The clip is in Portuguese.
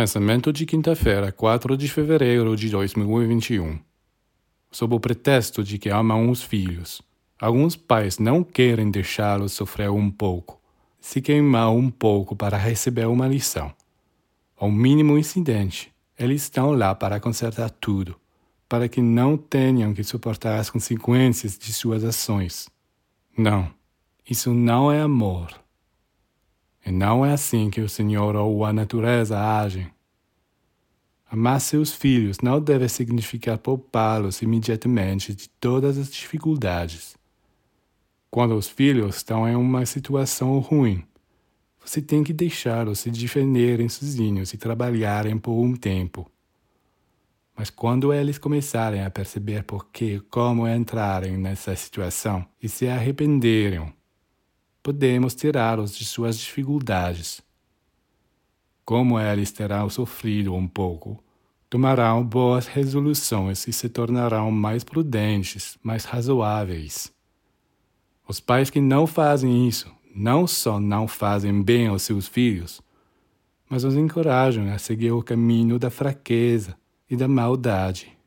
Pensamento de quinta-feira, 4 de fevereiro de 2021. Sob o pretexto de que amam os filhos, alguns pais não querem deixá-los sofrer um pouco, se queimar um pouco para receber uma lição. Ao mínimo incidente, eles estão lá para consertar tudo, para que não tenham que suportar as consequências de suas ações. Não, isso não é amor. E não é assim que o Senhor ou a natureza agem. Amar seus filhos não deve significar poupá-los imediatamente de todas as dificuldades. Quando os filhos estão em uma situação ruim, você tem que deixá-los se defenderem sozinhos e trabalharem por um tempo. Mas quando eles começarem a perceber por que e como entrarem nessa situação e se arrependerem podemos tirá-los de suas dificuldades. Como eles terão sofrido um pouco, tomarão boas resoluções e se tornarão mais prudentes, mais razoáveis. Os pais que não fazem isso não só não fazem bem aos seus filhos, mas os encorajam a seguir o caminho da fraqueza e da maldade.